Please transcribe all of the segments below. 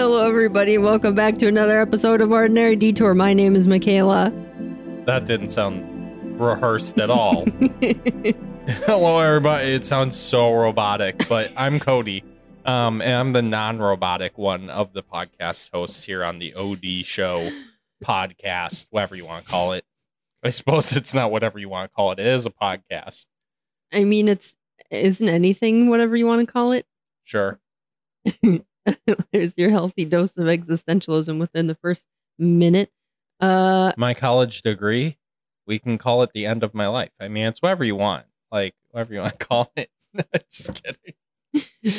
Hello, everybody. Welcome back to another episode of Ordinary Detour. My name is Michaela. That didn't sound rehearsed at all. Hello, everybody. It sounds so robotic, but I'm Cody. Um, and I'm the non-robotic one of the podcast hosts here on the OD Show podcast, whatever you want to call it. I suppose it's not whatever you want to call it. It is a podcast. I mean, it's isn't anything whatever you want to call it. Sure. There's your healthy dose of existentialism within the first minute. Uh, My college degree, we can call it the end of my life. I mean, it's whatever you want. Like, whatever you want to call it. Just kidding.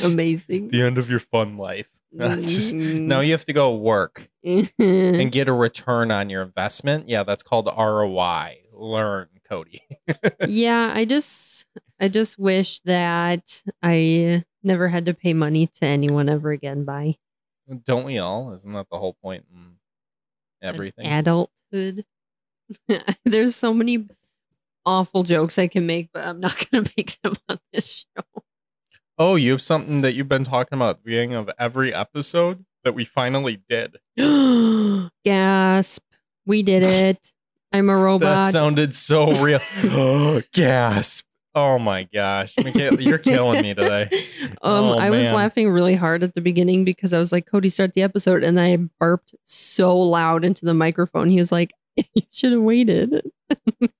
amazing. The end of your fun life. Just, Mm. now you have to go work and get a return on your investment. Yeah, that's called ROI. Learn, Cody. yeah, I just I just wish that I never had to pay money to anyone ever again by Don't we all? Isn't that the whole point in everything? adulthood. There's so many awful jokes I can make, but I'm not going to make them on this show. oh, you have something that you've been talking about at the beginning of every episode that we finally did. Gasp. We did it. I'm a robot. That sounded so real. Gasp. Oh my gosh. Michaela, you're killing me today. Um, Oh, I was laughing really hard at the beginning because I was like, Cody, start the episode. And I burped so loud into the microphone. He was like, You should have waited.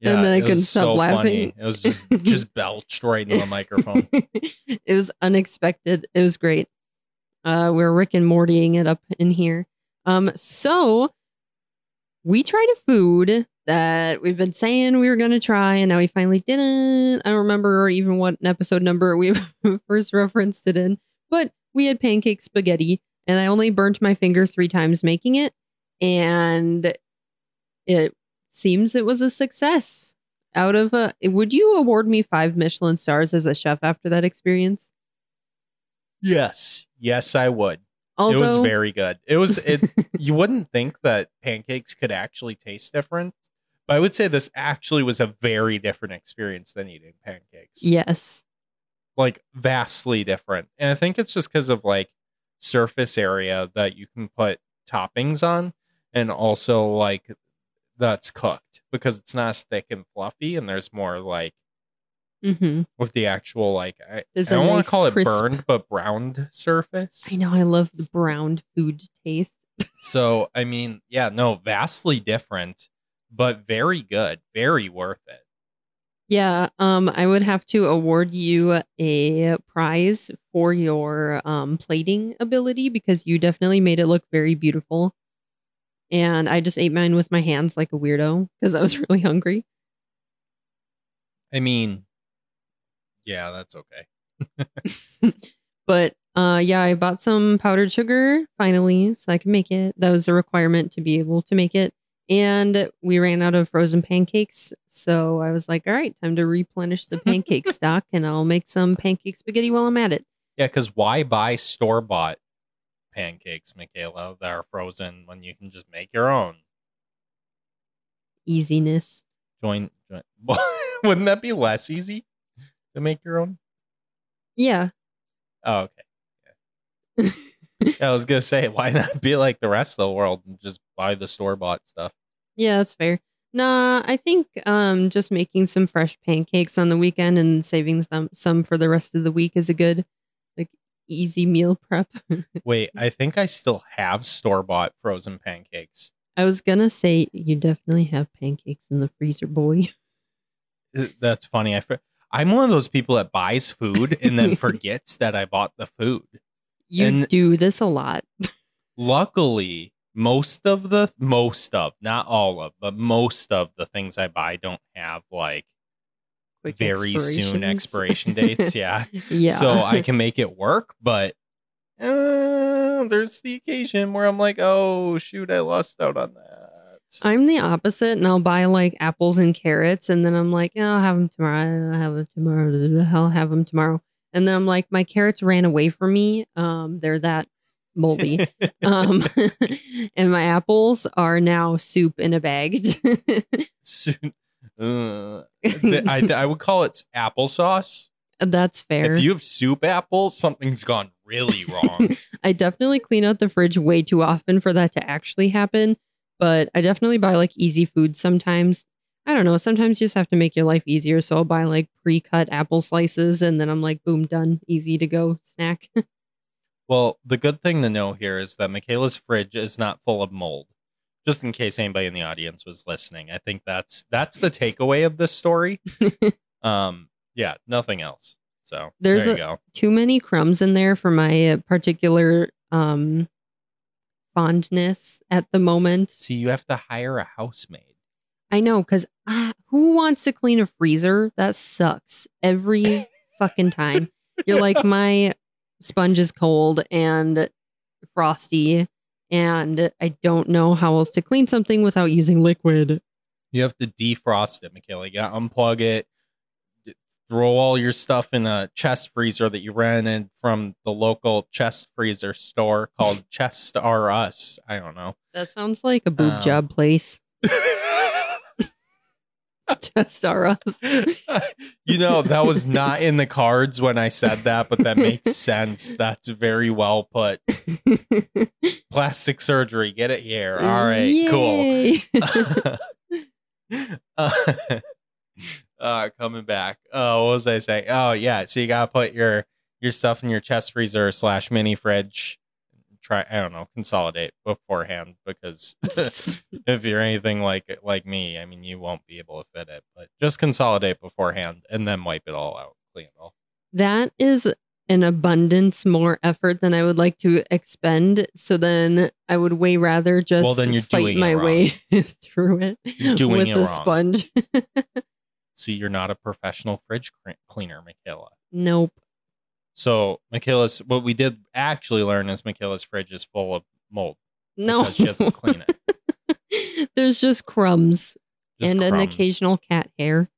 Yeah, then I couldn't stop so laughing. Funny. It was just just belched right into the microphone. it was unexpected. It was great. Uh, we're Rick and Mortying it up in here. Um, so we tried a food that we've been saying we were going to try, and now we finally didn't. I don't remember even what episode number we first referenced it in, but we had pancake spaghetti, and I only burnt my finger three times making it, and it seems it was a success out of a would you award me five michelin stars as a chef after that experience Yes. Yes, I would. although it was very good. It was it you wouldn't think that pancakes could actually taste different, but I would say this actually was a very different experience than eating pancakes. yes Like vastly different. And I think it's just because of like surface area that you can put toppings on and also like that's cooked because it's not as thick and fluffy and there's more like hmm with the actual like I, I don't want to call it crisp- burned but browned surface. i know i love the browned food taste So I mean, yeah, no, vastly different, but very good, very worth it. yeah um i would have to award you a prize for your um plating ability because you definitely made it look very beautiful and i just ate mine with my hands like a weirdo because i was really hungry I mean, yeah, that's okay. But uh yeah, I bought some powdered sugar finally so I can make it. That was a requirement to be able to make it. And we ran out of frozen pancakes. So I was like, all right, time to replenish the pancake stock and I'll make some pancake spaghetti while I'm at it. Yeah, because why buy store bought pancakes, Michaela, that are frozen when you can just make your own? Easiness. Join, join. wouldn't that be less easy to make your own? Yeah. Oh, okay. Yeah, I was gonna say, why not be like the rest of the world and just buy the store bought stuff? Yeah, that's fair. Nah, I think um just making some fresh pancakes on the weekend and saving some some for the rest of the week is a good like easy meal prep. Wait, I think I still have store bought frozen pancakes. I was gonna say you definitely have pancakes in the freezer, boy. That's funny. I fr- I'm one of those people that buys food and then forgets that I bought the food. You And- do this a lot. Luckily, most of the most of, not all of, but most of the things I buy don't have like Quick very soon expiration dates. Yeah. yeah. So I can make it work, but uh, there's the occasion where I'm like, oh shoot, I lost out on that. I'm the opposite, and I'll buy like apples and carrots, and then I'm like, oh, I'll have them tomorrow. I'll have them tomorrow. I'll have them tomorrow. And then I'm like, my carrots ran away from me. Um, they're that moldy. um, and my apples are now soup in a bag. Uh, th- I, I would call it applesauce. That's fair. If you have soup apples, something's gone really wrong. I definitely clean out the fridge way too often for that to actually happen. But I definitely buy like easy food sometimes. I don't know. Sometimes you just have to make your life easier. So I'll buy like pre cut apple slices and then I'm like, boom, done. Easy to go snack. Well, the good thing to know here is that Michaela's fridge is not full of mold. Just in case anybody in the audience was listening, I think that's that's the takeaway of this story. um, yeah, nothing else. So There's there you a- go. too many crumbs in there for my uh, particular um fondness at the moment. See, you have to hire a housemaid. I know because uh, who wants to clean a freezer? That sucks every fucking time. You're like, my sponge is cold and frosty, and I don't know how else to clean something without using liquid. You have to defrost it, Michaela. You got to unplug it, throw all your stuff in a chest freezer that you rented from the local chest freezer store called Chest R Us. I don't know. That sounds like a boob Um. job place. Just our us. you know, that was not in the cards when I said that, but that makes sense. That's very well put. Plastic surgery, get it here. All right, cool. Yay. uh, uh, coming back. Oh, what was I saying? Oh, yeah. So you gotta put your your stuff in your chest freezer slash mini fridge. Try, I don't know, consolidate beforehand because if you're anything like like me, I mean, you won't be able to fit it. But just consolidate beforehand and then wipe it all out, clean it all. that is an abundance more effort than I would like to expend. So then I would way rather just Well, then you're fight my way through it doing with it the wrong. sponge. See, you're not a professional fridge cleaner, Michaela. nope. So Michaela's what we did actually learn is Michaela's fridge is full of mold. No. she doesn't clean it. There's just crumbs Just and an occasional cat hair.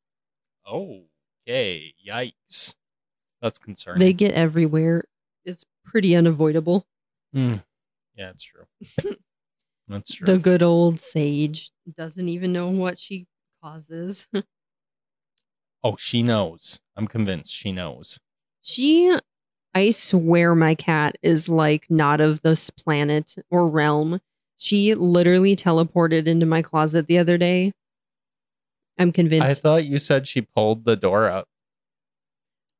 Oh, Okay, yikes. That's concerning. They get everywhere. It's pretty unavoidable. Hmm. Yeah, it's true. That's true. The good old sage doesn't even know what she causes. oh, she knows. I'm convinced she knows. She, I swear, my cat is like not of this planet or realm. She literally teleported into my closet the other day. I'm convinced. I thought you said she pulled the door up.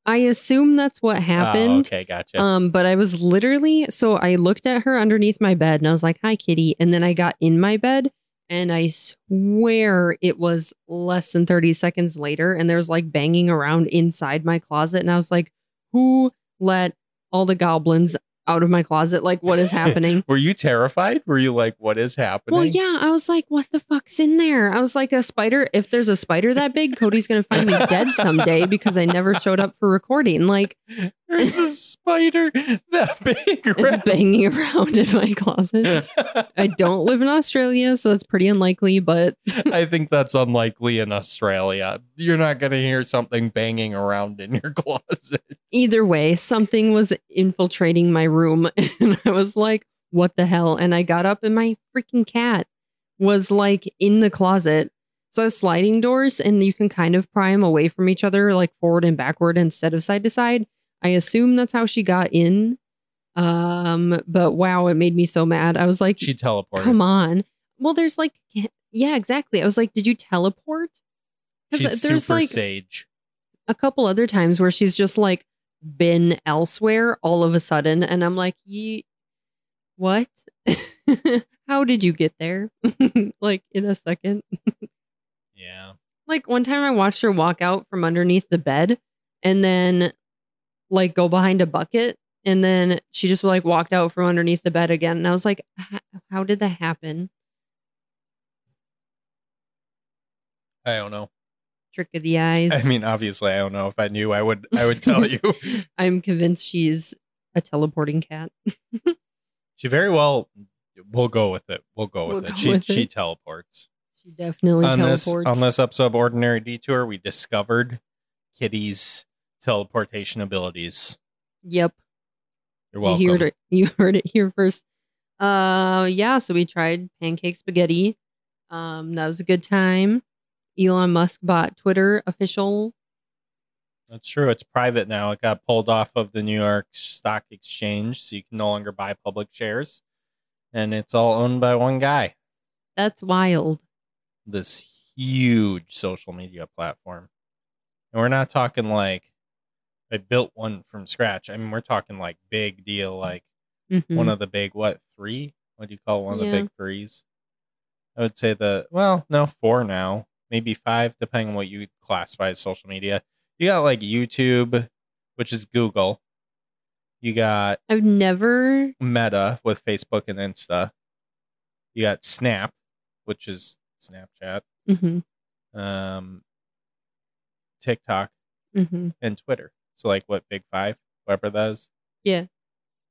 I, assume that's what Oh, happened. okay, gotcha. Um, but I was literally so I looked at her underneath my bed and I was like, "Hi, kitty," and then I got in my bed and I swear it was less than thirty seconds later, and there was like banging around inside my closet, and I was like, "Who let all the goblins out of my closet? Like, what is happening?" Were you terrified? Were you like, what is happening? Well, yeah, I was like, what the fuck's in there? I was like, a spider. If there's a spider that big, Cody's going to find me dead someday because I never showed up for recording. Like, There's a spider that big. it's banging around in my closet. I don't live in Australia, so that's pretty unlikely, but I think that's unlikely in Australia. You're not going to hear something banging around in your closet. either way, something was infiltrating my room. And I was like, what the hell? And I got up, and my freaking cat was like in the closet. So I was sliding doors, and you can kind of pry them away from each other, like forward and backward instead of side to side. I assume that's how she got in. Um, but wow, it made me so mad. I was like, She teleported. come on. Well, there's like, yeah, exactly. I was like, did you teleport? She's there's like sage. a couple other times where she's just like been elsewhere all of a sudden, and I'm like, Ye- what? How did you get there? like in a second. Yeah. Like one time I watched her walk out from underneath the bed and then like go behind a bucket. And then she just like walked out from underneath the bed again. And I was like, how did that happen? I don't know. Trick of the eyes. I mean, obviously, I don't know. If I knew, I would. I would tell you. I'm convinced she's a teleporting cat. she very well. We'll go with it. We'll go with We'll it. go she with she it. teleports. She definitely on this teleports. on this episode of Ordinary Detour, we discovered Kitty's teleportation abilities. Yep. You're You heard it. You heard it here first. Uh, yeah. So we tried pancake spaghetti. Um, that was a good time. Elon Musk bought Twitter official That's true. It's private now. It got pulled off of the New York Stock Exchange, so you can no longer buy public shares. And it's all owned by one guy. That's wild. This huge social media platform. And we're not talking like I built one from scratch. I mean, we're talking like big deal, like Mhm. one of the big, what, three? What do you call one of Yeah. the big threes? I would say the, well, no, four now, maybe five, depending on what you classify as social media. You got like YouTube, which is Google. You got I've never. Meta with Facebook and Insta. You got Snap, which is Snapchat, hmm um, TikTok, hmm and Twitter. So, like, what, Big Five? Whatever that is. Yeah.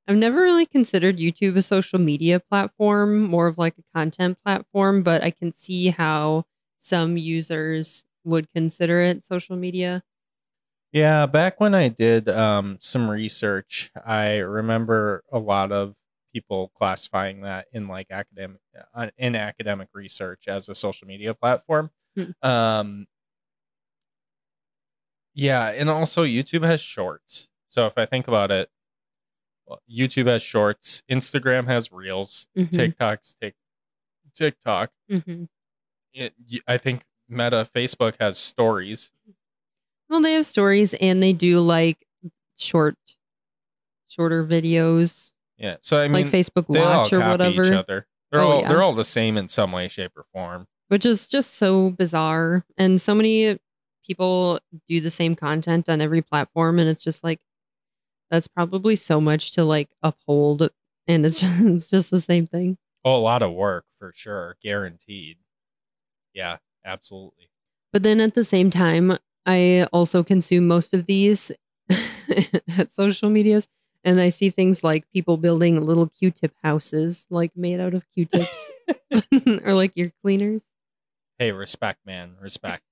I've never really considered YouTube a social media platform, more of like a content platform, but I can see how some users would consider it social media. Yeah, back when I did um, some research, I remember a lot of people classifying that in like academic uh, in academic research as a social media platform. Hmm. Um, yeah, and also YouTube has shorts. So if I think about it, well, YouTube has shorts, Instagram has reels, Mhm. TikTok's tik TikTok. hmm It, I think Meta Facebook has stories. Well, they have stories and they do like short, shorter videos, Yeah, so I mean, like Facebook they all Watch or copy each whatever, other. They're Oh, all yeah. they're all the same in some way, shape, or form. which is just so bizarre. And so many people do the same content on every platform, and it's just like that's probably so much to like uphold, and it's just, it's just the same thing. Oh, a lot of work for sure, guaranteed. Yeah, absolutely. But then at the same time, I also consume most of these at social medias. And I see things like people building little Q-tip houses, like made out of Q-tips, or like ear cleaners. Hey, respect, man, respect.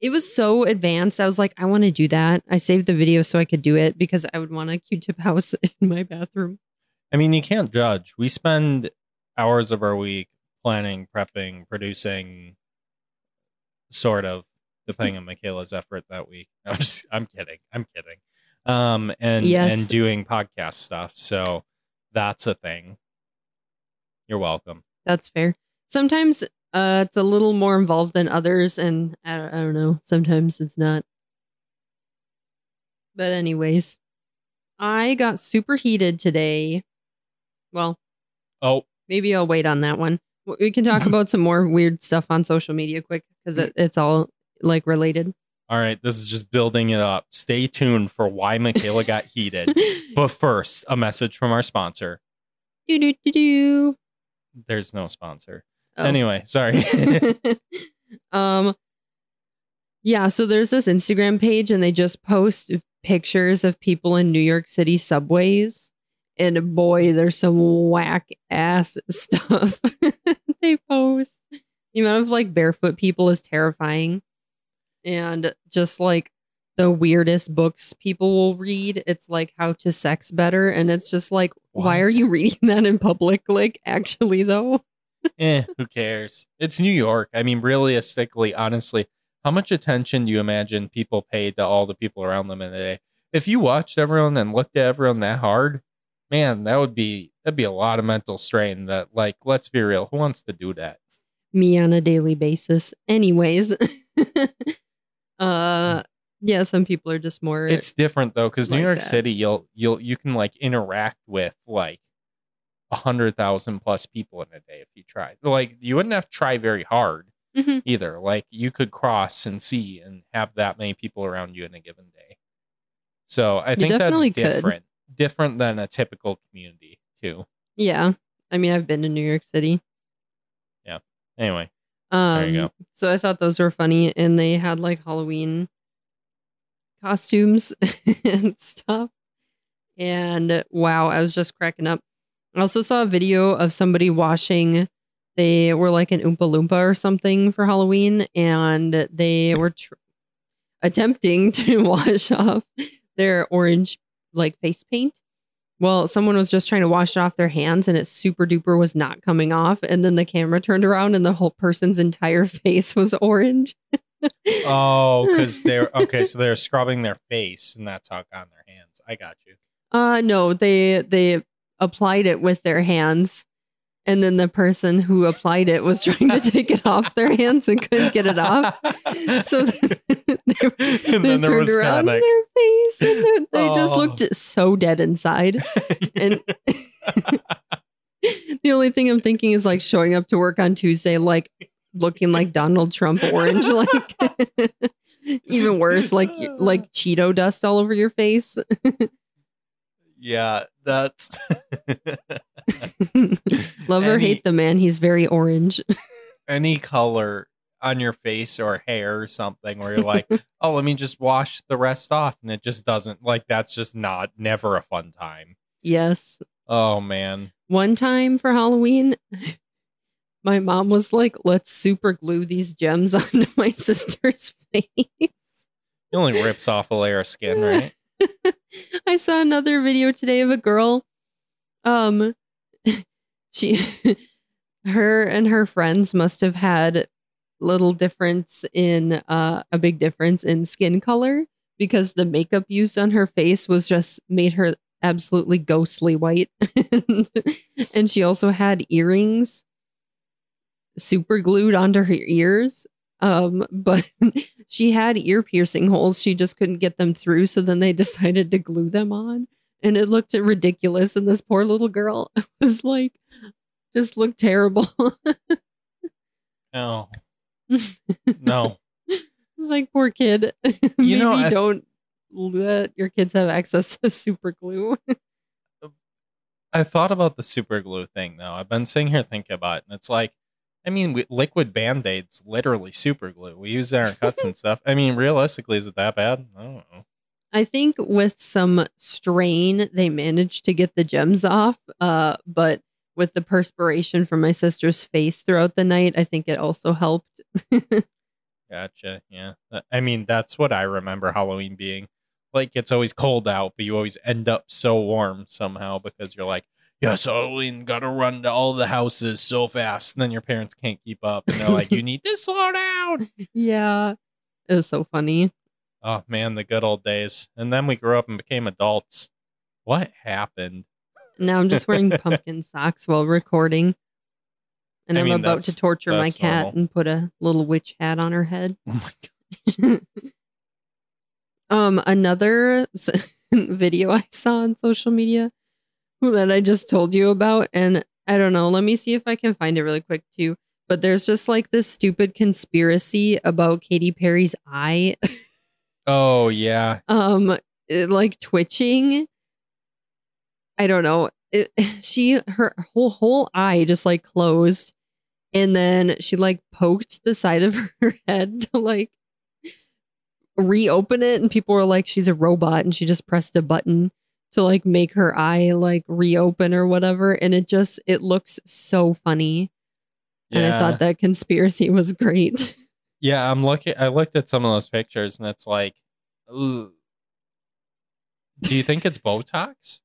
It was so advanced. I was like, I want to do that. I saved the video so I could do it because I would want a Q-tip house in my bathroom. I mean, you can't judge. We spend hours of our week planning, prepping, producing, sort of, depending on Michaela's effort that week. I'm just, I'm kidding. I'm kidding. Um, and Yes. and doing podcast stuff. So that's a thing. You're welcome. That's fair. Sometimes uh, it's a little more involved than others, and I don't, I don't know. Sometimes it's not. But anyways, I got super heated today. Well, Oh, maybe I'll wait on that one. We can talk about some more weird stuff on social media quick because it, it's all like related. all right. This is just building it up. Stay tuned for why Michaela got heated. But first, a message from our sponsor. do do do do. There's no sponsor. Oh. Anyway, sorry. um yeah so there's this instagram page and they just post pictures of people in new york city subways and boy there's some whack ass stuff they post the amount of like barefoot people is terrifying and just like the weirdest books people will read it's like how to sex better and it's just like why are you reading that in public like actually though eh, who cares? It's New York. I mean, realistically, honestly, how much attention do you imagine people paid to all the people around them in a day? If you watched everyone and looked at everyone that hard, man, that would be that'd be a lot of mental strain. That, like, let's be real, who wants to do that? me on a daily basis. Anyways, uh, yeah, some people are just more. It's different though, because New York that. City, you'll you'll you can like interact with like a hundred thousand plus people in a day if you try. Like, you wouldn't have to try very hard. Mhm. either. Like you could cross and see and have that many people around you in a given day. So I think that's could. Different. Than a typical community too. yeah, I mean, I've been to New York City. Yeah. Anyway, Um, There you go. So I thought those were funny, and they had like Halloween costumes and stuff. And wow, I was just cracking up. I also saw a video of somebody washing. They were like an Oompa Loompa or something for Halloween, and they were tr- attempting to wash off their orange like face paint. Well, someone was just trying to wash it off their hands and it super duper was not coming off. And then the camera turned around and the whole person's entire face was orange. Oh, because they're okay. So they're scrubbing their face, and that's how it got on their hands. I got you. Uh no, they they applied it with their hands. And then the person who applied it was trying to take it off their hands and couldn't get it off. So they, they turned around panic. their face and they, they just Oh. looked so dead inside. And the only thing I'm thinking is like showing up to work on Tuesday, like looking like Donald Trump orange, like even worse, like like Cheeto dust all over your face. Yeah, that's Love or Any- hate the man, he's very orange. any color on your face or hair or something where you're like, oh, let me just wash the rest off, and it just doesn't. Like that's just not never a fun time. yes. Oh man, One time for Halloween, my mom was like, let's super glue these gems onto my sister's face. it only rips off a layer of skin, right? I saw another video today of a girl. Um, she, her and her friends must have had little difference in uh a big difference in skin color because the makeup used on her face was just made her absolutely ghostly white, and she also had earrings super glued onto her ears. Um, but she had ear piercing holes. She just couldn't get them through. So then they decided to glue them on. And it looked ridiculous. And this poor little girl was like, just looked terrible. Oh no, It's like, poor kid. You know, I- don't let your kids have access to super glue. I thought about the super glue thing though. I've been sitting here thinking about it, and it's like, I mean, we, liquid band aids, literally super glue. We use that our cuts and stuff. I mean, realistically, is it that bad? I don't know. I think with some strain, they managed to get the gems off. Uh, but with the perspiration from my sister's face throughout the night, I think it also helped. Gotcha. Yeah. I mean, that's what I remember Halloween being. Like, it's always cold out, but you always end up so warm somehow because you're like, yes, Halloween, gotta run to all the houses so fast. And then your parents can't keep up. And they're like, you need to slow down. yeah. It was so funny. Oh, man, the good old days. And then we grew up and became adults. What happened? Now I'm just wearing pumpkin socks while recording. And I I'm mean, about to torture my cat normal. and put a little witch hat on her head. Oh my God. um, another video I saw on social media that I just told you about, and I don't know. Let me see if I can find it really quick too. But there's just like this stupid conspiracy about Katy Perry's eye, Oh, yeah. um, it, like twitching. I don't know. It, she her whole whole eye just like closed, and then she like poked the side of her head to like reopen it, and people were like, "She's a robot," and she just pressed a button to like make her eye like reopen or whatever, and it just it looks so funny. And I thought that conspiracy was great. Yeah, I'm looking. I looked at some of those pictures, and it's like, ugh. do you think it's Botox?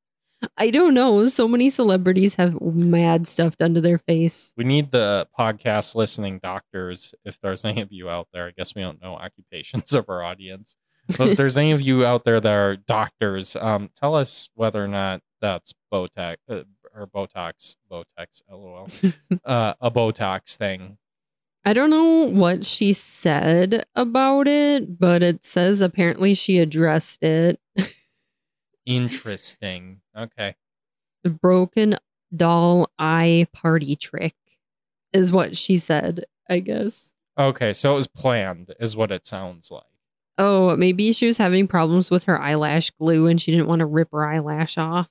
I don't know. So many celebrities have mad stuff done to their face. We need the podcast listening doctors. If there's any of you out there, I guess we don't know occupations of our audience. But if there's any of you out there that are doctors, um, tell us whether or not that's Botox uh, or Botox, Botox, lol, uh, a Botox thing. I don't know what she said about it, but it says apparently she addressed it. Interesting. Okay. The broken doll eye party trick is what she said, I guess. Okay. So it was planned, is what it sounds like. Oh, maybe she was having problems with her eyelash glue and she didn't want to rip her eyelash off.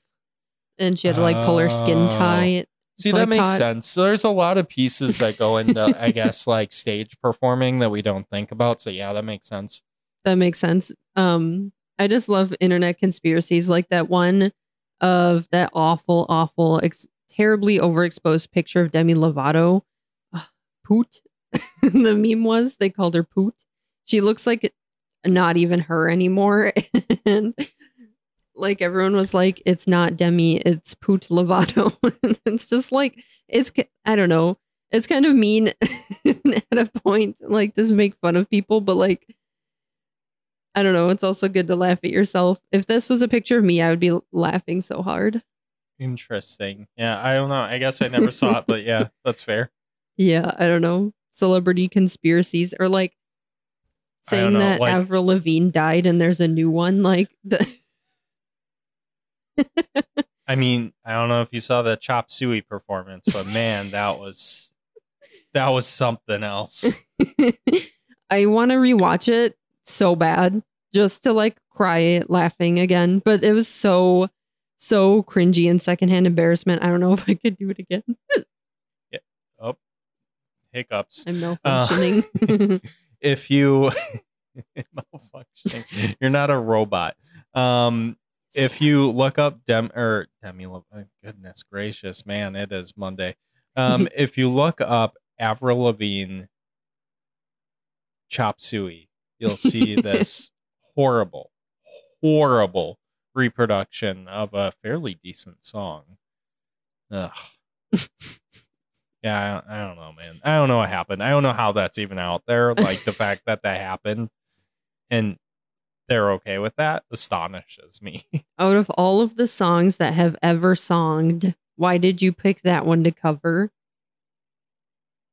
And she had to like pull her skin Oh. tie. See, like that makes Todd- sense. So there's a lot of pieces that go into, I guess, like stage performing that we don't think about. So yeah, that makes sense. That makes sense. Um, I just love internet conspiracies like that one of that awful, awful, ex- terribly overexposed picture of Demi Lovato. Uh, Poot. the meme was they called her Poot. She looks like not even her anymore. and like everyone was like, it's not Demi, it's Poot Lovato. it's just like, it's, I don't know. It's kind of mean at a point, like to make fun of people, but like I don't know, it's also good to laugh at yourself. If this was a picture of me, I would be laughing so hard. Interesting. Yeah, I don't know. I guess I never saw it, but yeah, that's fair. Yeah, I don't know. Celebrity conspiracies or like saying know, that like- Avril Lavigne died and there's a new one. Like, the, I mean, I don't know if you saw the Chop Suey performance, but man, that was that was something else. I want to rewatch it so bad just to like cry laughing again. But it was so, so cringy and secondhand embarrassment. I don't know if I could do it again. yeah. Oh, hiccups. I'm Uh, malfunctioning. If you malfunctioning, you're not a robot. Um, if you look up Dem or Demi, oh, goodness gracious, man, it is Monday. Um, if you look up Avril Lavigne Chop Suey, you'll see this horrible, horrible reproduction of a fairly decent song. Ugh. Yeah, I don't, I don't know, man. I don't know what happened. I don't know how that's even out there. Like the fact that that happened and they're okay with that astonishes me. Out of all of the songs that have ever songed, why did you pick that one to cover?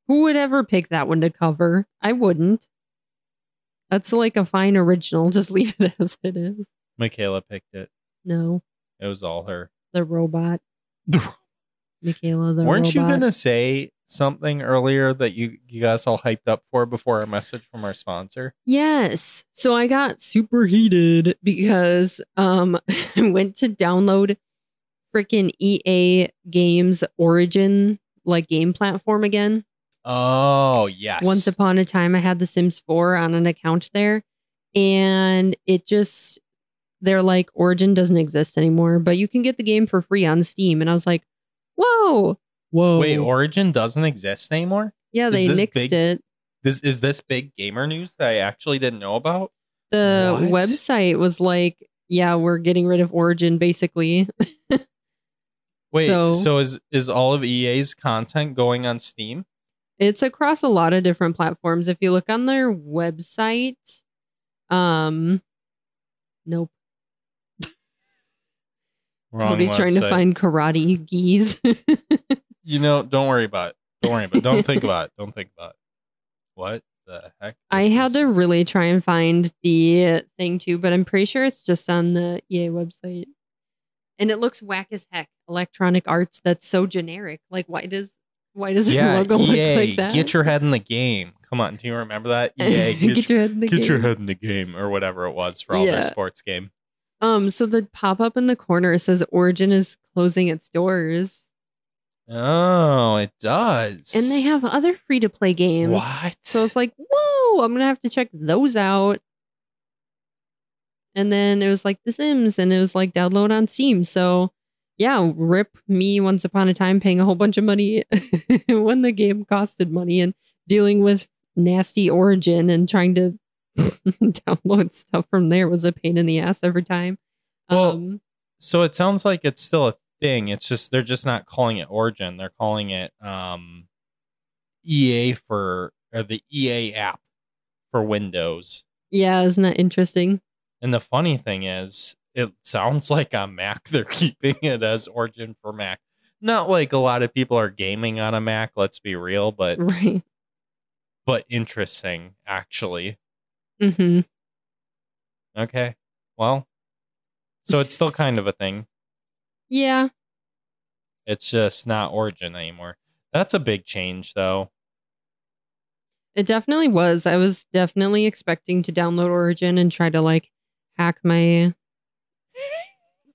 Who would ever pick that one to cover? I wouldn't. That's like a fine original. Just leave it as it is. Michaela picked it. No, It was all her. the robot. Michaela, the Weren't you gonna say something earlier that you you guys all hyped up for before our message from our sponsor? Yes. So I got super heated because um I went to download freaking EA Games Origin like game platform again. Oh yes. Once upon a time I had the Sims 4 on an account there and it just they're like Origin doesn't exist anymore, but you can get the game for free on Steam and I was like, "Whoa. Whoa." Wait, Origin doesn't exist anymore. yeah, they this nixed big? it. This is this big gamer news that I actually didn't know about. The What? website was like, "Yeah, we're getting rid of Origin basically." Wait, so, So- is is all of EA's content going on Steam? It's across a lot of different platforms. If you look on their website, um, nope. Wrong Nobody's trying to find karate geese. You know, don't worry about it. Don't worry about it. Don't think about it. Don't think about it. What the heck? I This had is- to really try and find the thing too, but I'm pretty sure it's just on the EA website. And it looks whack as heck. Electronic Arts that's so generic. Like, why does why does Yeah, logo EA, look like that? get your head in the game. Come on, do you remember that? EA, get, get your, your head in the get your game. head in the game or whatever it was for all Yeah. their sports game. Um, so the pop up in the corner says Origin is closing its doors. Oh, it does. And they have other free to play games. What? So it's like, whoa, I'm gonna have to check those out. And then it was like The Sims, and it was like download on Steam. So yeah, rip me once upon a time paying a whole bunch of money when the game costed money and dealing with nasty origin and trying to download stuff from there was a pain in the ass every time. Well, um, so it sounds like it's still a thing. It's just they're just not calling it Origin. They're calling it um EA for or the EA app for Windows. yeah, isn't that interesting? And the funny thing is, it sounds like on Mac they're keeping it as Origin for Mac. Not like a lot of people are gaming on a Mac, let's be real, but Right. but interesting actually. Hmm Okay. Well, so it's still kind of a thing. Yeah. It's just not Origin anymore. That's a big change though. It definitely was. I was definitely expecting to download Origin and try to like hack my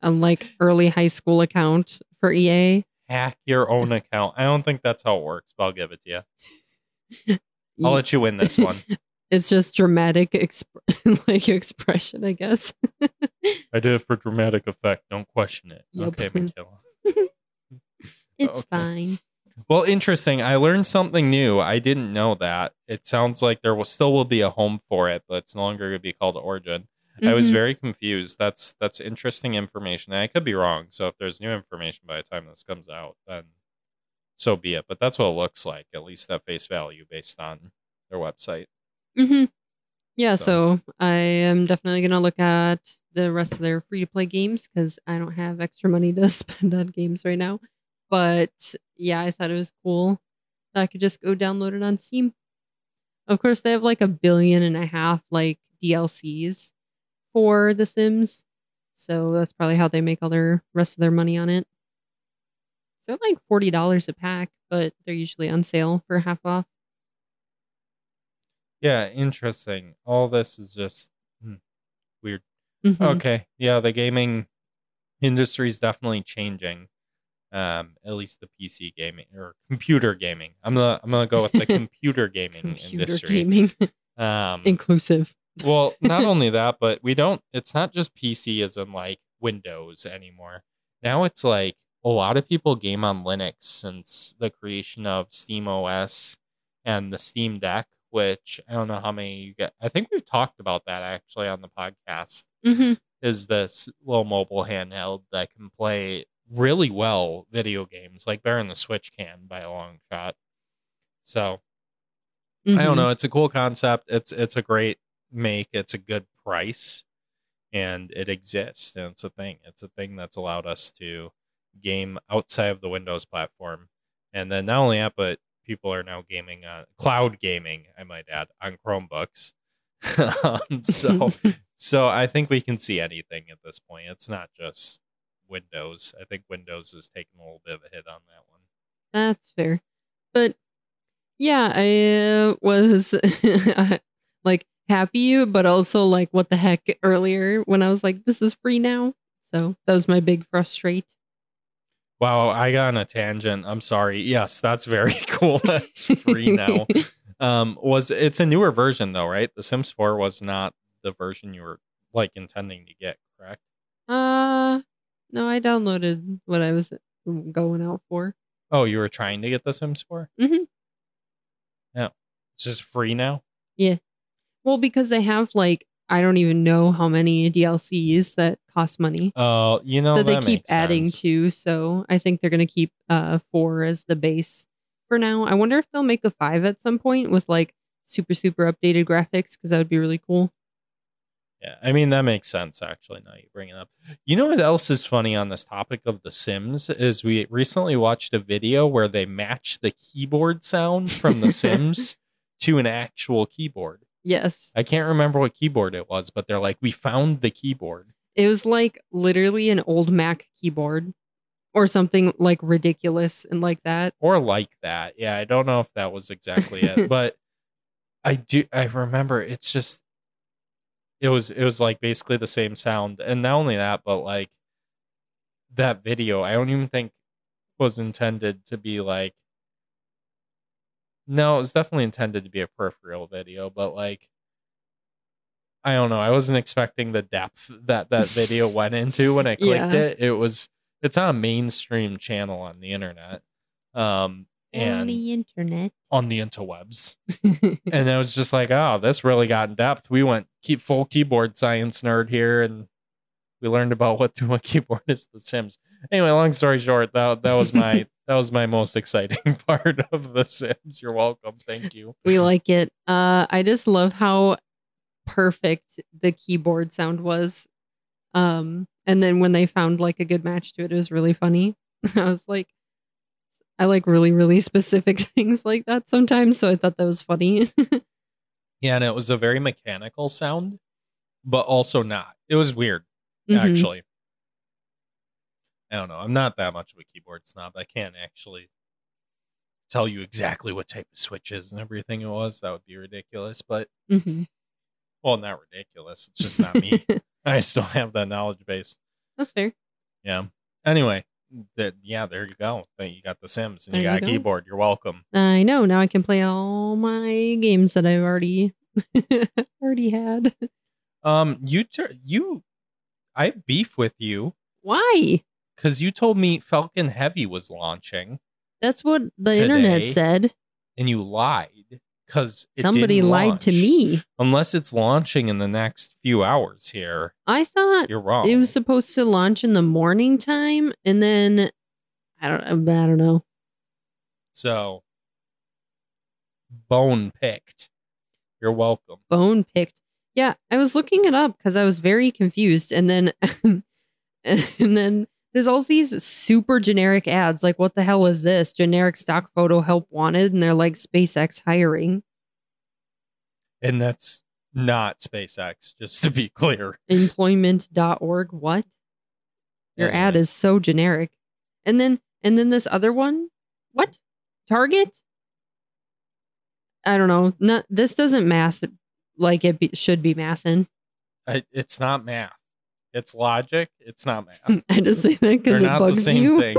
a like early high school account for EA. Hack your own account. I don't think that's how it works, but I'll give it to you. I'll let you win this one. It's just dramatic exp- like expression, I guess. I did it for dramatic effect. Don't question it. Yup. Okay, Michaela. It's Okay. fine. Well, interesting. I learned something new. I didn't know that. It sounds like there will still will be a home for it, but it's no longer going to be called Origin. I was Mhm. very confused. That's that's interesting information. And I could be wrong. So if there's new information by the time this comes out, then so be it. But that's what it looks like, at least at face value, based on their website. Mm-hmm. Yeah, So- so. I am definitely gonna look at the rest of their free to play games because I don't have extra money to spend on games right now. But yeah, I thought it was cool that I could just go download it on Steam. Of course, they have like a billion and a half like DLCs for The Sims, so that's probably how they make all their rest of their money on it. So they're like forty dollars a pack, but they're usually on sale for half off. Yeah, interesting. All this is just hmm, weird. Mhm. Okay. Yeah, the gaming industry is definitely changing. Um, at least the PC gaming or computer gaming. I'm gonna I'm gonna go with the computer gaming Computer industry. gaming Um, inclusive. well, not only that, but we don't. It's not just PC as in like Windows anymore. Now it's like a lot of people game on Linux since the creation of Steam OS and the Steam Deck, which I don't know how many you get. I think we've talked about that actually on the podcast. hmm Is this little mobile handheld that can play really well video games, like better than the Switch can by a long shot. So I Mm-hmm. don't know. It's a cool concept. It's it's a great make. It's a good price, and it exists. And it's a thing. It's a thing that's allowed us to game outside of the Windows platform. And then not only that, but people are now gaming on cloud gaming. I might add on Chromebooks. um, so so I think we can see anything at this point. It's not just Windows. I think Windows is taking a little bit of a hit on that one. That's fair. But yeah, I uh, was like happy, but also like, what the heck earlier when I was like, this is free now. So that was my big frustrate. Wow, I got on a tangent. I'm sorry. Yes, that's very cool. That's free now. Um, was it's a newer version though, right? The Sims 4 was not the version you were like intending to get, correct? Uh, no, I downloaded what I was going out for. Oh, you were trying to get the Sims 4? Mhm. Yeah. It's just free now. Yeah. Well, because they have like, I don't even know how many DLCs that cost money. Oh, you know that they that keep makes adding sense. to. So I think they're gonna keep uh four as the base for now. I wonder if they'll make a five at some point with like super super updated graphics because that would be really cool. Yeah, I mean that makes sense actually. Now you bring it up. You know what else is funny on this topic of The Sims is we recently watched a video where they matched the keyboard sound from The Sims to an actual keyboard. Yes, I can't remember what keyboard it was, but they're like, we found the keyboard. it was like literally an old Mac keyboard or something like ridiculous and like that. Or like that. Yeah, I don't know if that was exactly it, but I do I remember it's just it was it was like basically the same sound. And not only that, but like that video, I don't even think was intended to be like no, it was definitely intended to be a peripheral video, but like I don't know. I wasn't expecting the depth that that video went into when I clicked Yeah. it. It was it's on a mainstream channel on the internet. Um and on the internet. on the interwebs. and I was just like, oh, this really got in depth. We went keep full keyboard science nerd here and we learned about what what keyboard is the Sims. Anyway, long story short, that that was my that was my most exciting part of the Sims. You're welcome. Thank you. we like it. Uh, I just love how perfect the keyboard sound was. Um, and then when they found like a good match to it, it was really funny. I was like, I like really, really specific things like that sometimes. So I thought that was funny. Yeah, and it was a very mechanical sound, but also not. It was weird, Mhm. actually. I don't know. I'm not that much of a keyboard snob. I can't actually tell you exactly what type of switches and everything it was. That would be ridiculous. But Mhm. well, not ridiculous. It's just not me. I still have that knowledge base. That's fair. Yeah. Anyway, that yeah, there you go. You got the Sims and There you you got a go. keyboard. You're welcome. I know. Now I can play all my games that I've already already had. Um, you tur you, I have beef with you Why? Because you told me Falcon Heavy was launching. That's what the internet said. and you lied because Somebody lied to me. Unless it's launching in the next few hours here, I thought you're wrong. it was supposed to launch in the morning time and then i don't i don't know So, bone picked. You're welcome. Bone picked. Yeah, I was looking it up because I was very confused, and then and then there's all these super generic ads. Like, what the hell is this? Generic stock photo help wanted, and they're like SpaceX hiring. And that's not SpaceX, just to be clear. Employment.org. What? Your ad Anyway. is so generic. And then and then this other one. What? Target? I don't know. Not this doesn't math like it be, should be mathin'. I, it's not math. It's logic. It's not math. I just say that because it not the bugs same you. thing.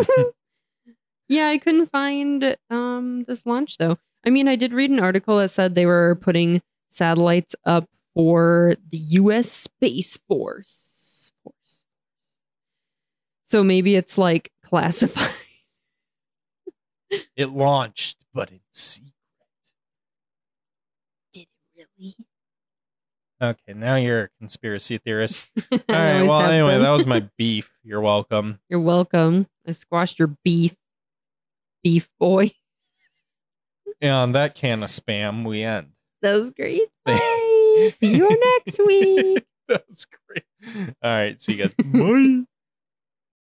yeah, I couldn't find um this launch though. I mean, I did read an article that said they were putting satellites up for the U.S. Space Force. Force. So maybe it's like classified. It launched, but in secret. Did it really? Okay, now you're a conspiracy theorist. All right. Well, anyway, that was my beef. You're welcome. You're welcome. I squashed your beef, beef boy. And on that can of spam, we end. That was great. Bye. See you next week. that was great. All right. See you guys. Bye.